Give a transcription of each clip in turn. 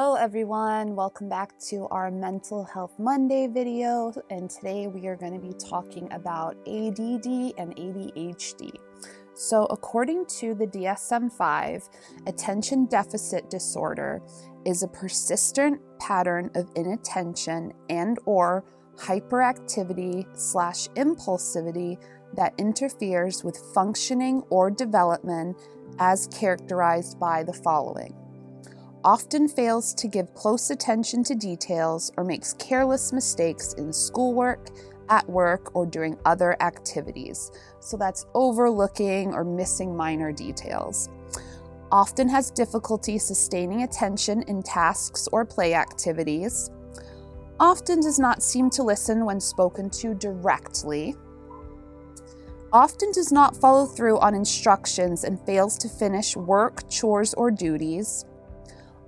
Hello everyone, welcome back to our Mental Health Monday video. And today we are going to be talking about ADD and ADHD. So according to the DSM-5, attention deficit disorder is a persistent pattern of inattention and or hyperactivity slash impulsivity that interferes with functioning or development as characterized by the following often fails to give close attention to details or makes careless mistakes in schoolwork, at work, or during other activities. So that's overlooking or missing minor details. Often has difficulty sustaining attention in tasks or play activities. Often does not seem to listen when spoken to directly. Often does not follow through on instructions and fails to finish work, chores, or duties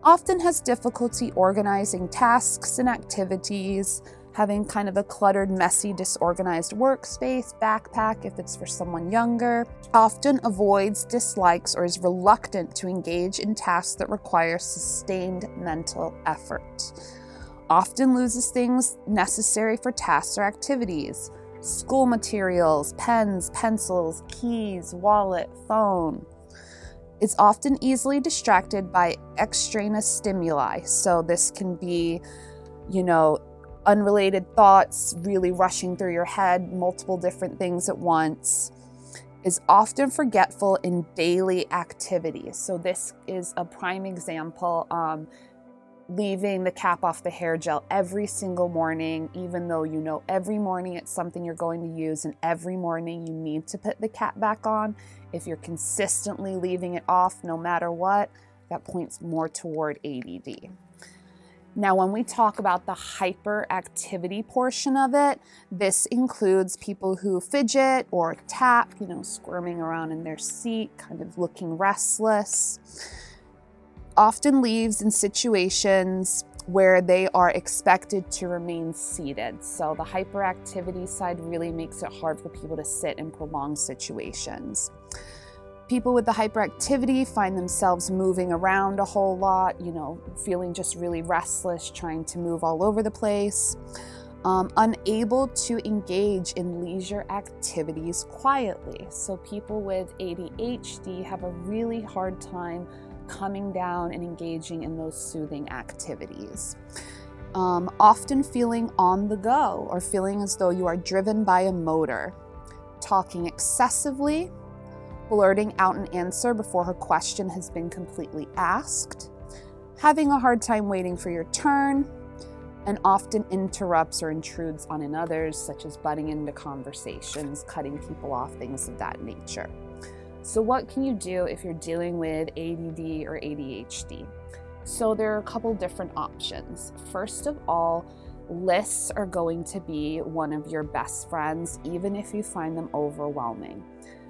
often has difficulty organizing tasks and activities, having kind of a cluttered, messy, disorganized workspace, backpack if it's for someone younger, often avoids, dislikes, or is reluctant to engage in tasks that require sustained mental effort. Often loses things necessary for tasks or activities school materials, pens, pencils, keys, wallet, phone is often easily distracted by extraneous stimuli. So, this can be, you know, unrelated thoughts really rushing through your head, multiple different things at once. Is often forgetful in daily activities. So, this is a prime example. Um, leaving the cap off the hair gel every single morning, even though you know every morning it's something you're going to use, and every morning you need to put the cap back on. If you're consistently leaving it off no matter what, that points more toward ADD. Now, when we talk about the hyperactivity portion of it, this includes people who fidget or tap, you know, squirming around in their seat, kind of looking restless often leaves in situations where they are expected to remain seated. So the hyperactivity side really makes it hard for people to sit in prolonged situations. People with the hyperactivity find themselves moving around a whole lot, you know, feeling just really restless, trying to move all over the place. Um, unable to engage in leisure activities quietly. So, people with ADHD have a really hard time coming down and engaging in those soothing activities. Um, often feeling on the go or feeling as though you are driven by a motor, talking excessively, blurting out an answer before her question has been completely asked, having a hard time waiting for your turn, and often interrupts or intrudes on another's, such as butting into conversations, cutting people off, things of that nature. So, what can you do if you're dealing with ADD or ADHD? So, there are a couple different options. First of all, lists are going to be one of your best friends, even if you find them overwhelming.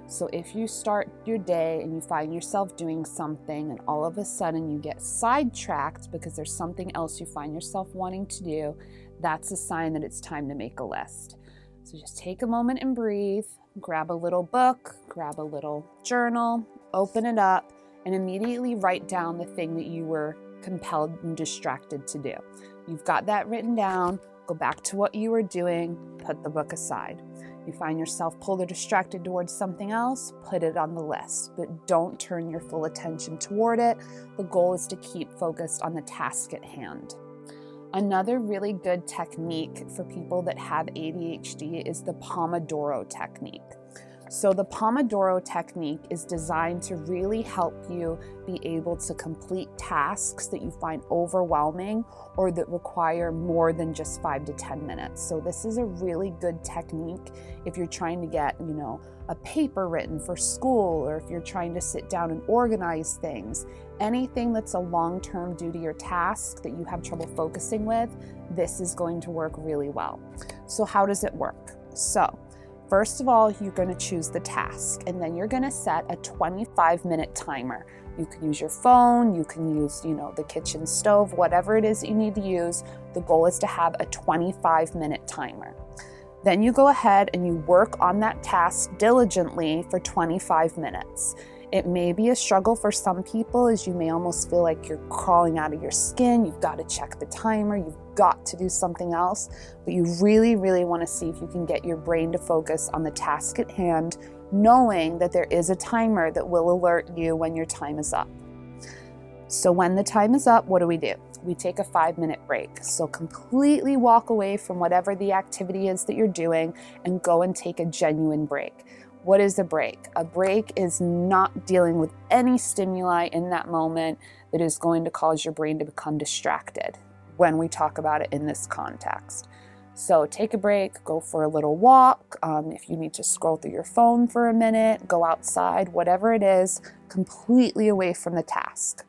So, if you start your day and you find yourself doing something and all of a sudden you get sidetracked because there's something else you find yourself wanting to do, that's a sign that it's time to make a list. So, just take a moment and breathe grab a little book, grab a little journal, open it up, and immediately write down the thing that you were compelled and distracted to do. You've got that written down, go back to what you were doing, put the book aside. You find yourself pulled or distracted towards something else, put it on the list, but don't turn your full attention toward it. The goal is to keep focused on the task at hand. Another really good technique for people that have ADHD is the Pomodoro technique. So, the Pomodoro technique is designed to really help you be able to complete tasks that you find overwhelming or that require more than just five to 10 minutes. So, this is a really good technique if you're trying to get, you know, a paper written for school or if you're trying to sit down and organize things. Anything that's a long term duty or task that you have trouble focusing with, this is going to work really well. So, how does it work? So, First of all, you're going to choose the task and then you're going to set a 25 minute timer. You can use your phone, you can use, you know, the kitchen stove, whatever it is you need to use. The goal is to have a 25 minute timer. Then you go ahead and you work on that task diligently for 25 minutes. It may be a struggle for some people as you may almost feel like you're crawling out of your skin. You've got to check the timer, you've got to do something else. But you really, really want to see if you can get your brain to focus on the task at hand, knowing that there is a timer that will alert you when your time is up. So, when the time is up, what do we do? We take a five minute break. So, completely walk away from whatever the activity is that you're doing and go and take a genuine break. What is a break? A break is not dealing with any stimuli in that moment that is going to cause your brain to become distracted when we talk about it in this context. So take a break, go for a little walk. Um, if you need to scroll through your phone for a minute, go outside, whatever it is, completely away from the task.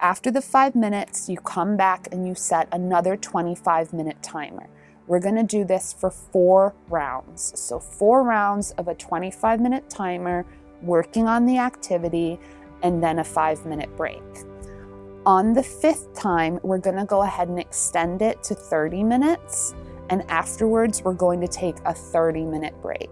After the five minutes, you come back and you set another 25 minute timer. We're to do this for four rounds. So, four rounds of a 25 minute timer, working on the activity, and then a five minute break. On the fifth time, we're to go ahead and extend it to 30 minutes. And afterwards, we're going to take a 30 minute break.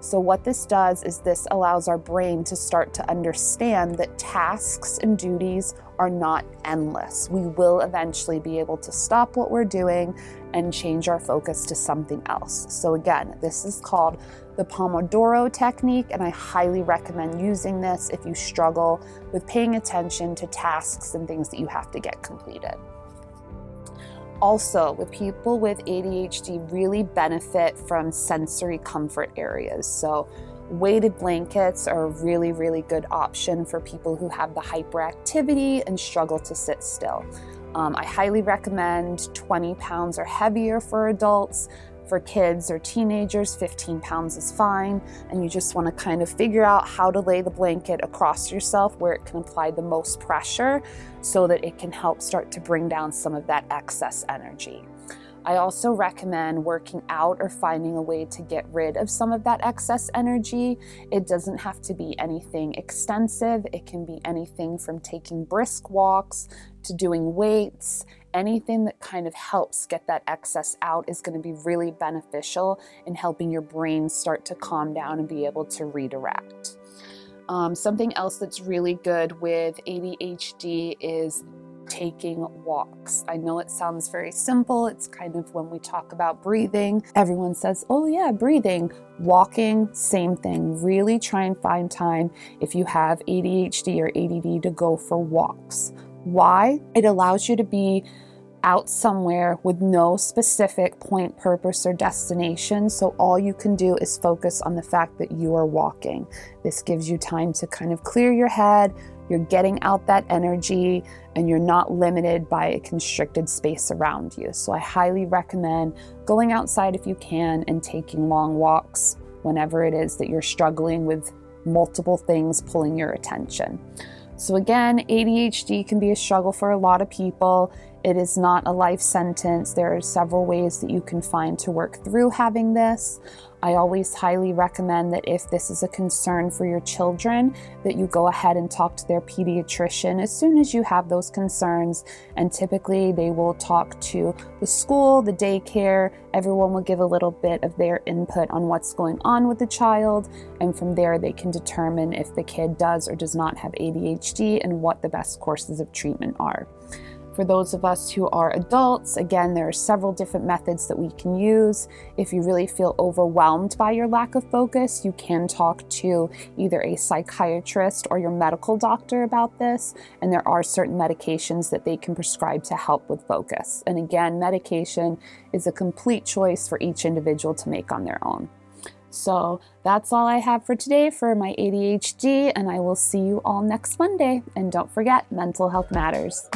So, what this does is this allows our brain to start to understand that tasks and duties are not endless. We will eventually be able to stop what we're doing and change our focus to something else. So, again, this is called the Pomodoro technique, and I highly recommend using this if you struggle with paying attention to tasks and things that you have to get completed. Also, with people with ADHD, really benefit from sensory comfort areas. So, weighted blankets are a really, really good option for people who have the hyperactivity and struggle to sit still. Um, I highly recommend 20 pounds or heavier for adults. For kids or teenagers, 15 pounds is fine. And you just want to kind of figure out how to lay the blanket across yourself where it can apply the most pressure so that it can help start to bring down some of that excess energy. I also recommend working out or finding a way to get rid of some of that excess energy. It doesn't have to be anything extensive, it can be anything from taking brisk walks to doing weights. Anything that kind of helps get that excess out is going to be really beneficial in helping your brain start to calm down and be able to redirect. Um, something else that's really good with ADHD is taking walks. I know it sounds very simple. It's kind of when we talk about breathing, everyone says, oh, yeah, breathing. Walking, same thing. Really try and find time if you have ADHD or ADD to go for walks. Why? It allows you to be out somewhere with no specific point, purpose, or destination. So all you can do is focus on the fact that you are walking. This gives you time to kind of clear your head, you're getting out that energy and you're not limited by a constricted space around you. So I highly recommend going outside if you can and taking long walks whenever it is that you're struggling with multiple things pulling your attention. So, again, ADHD can be a struggle for a lot of people. It is not a life sentence. There are several ways that you can find to work through having this. I always highly recommend that if this is a concern for your children, that you go ahead and talk to their pediatrician as soon as you have those concerns. And typically, they will talk to the school, the daycare, everyone will give a little bit of their input on what's going on with the child. And from there, they can determine if the kid does or does not have ADHD and what the best courses of treatment are. For those of us who are adults, again, there are several different methods that we can use. If you really feel overwhelmed by your lack of focus, you can talk to either a psychiatrist or your medical doctor about this. And there are certain medications that they can prescribe to help with focus. And again, medication is a complete choice for each individual to make on their own. So that's all I have for today for my ADHD, and I will see you all next Monday. And don't forget, mental health matters.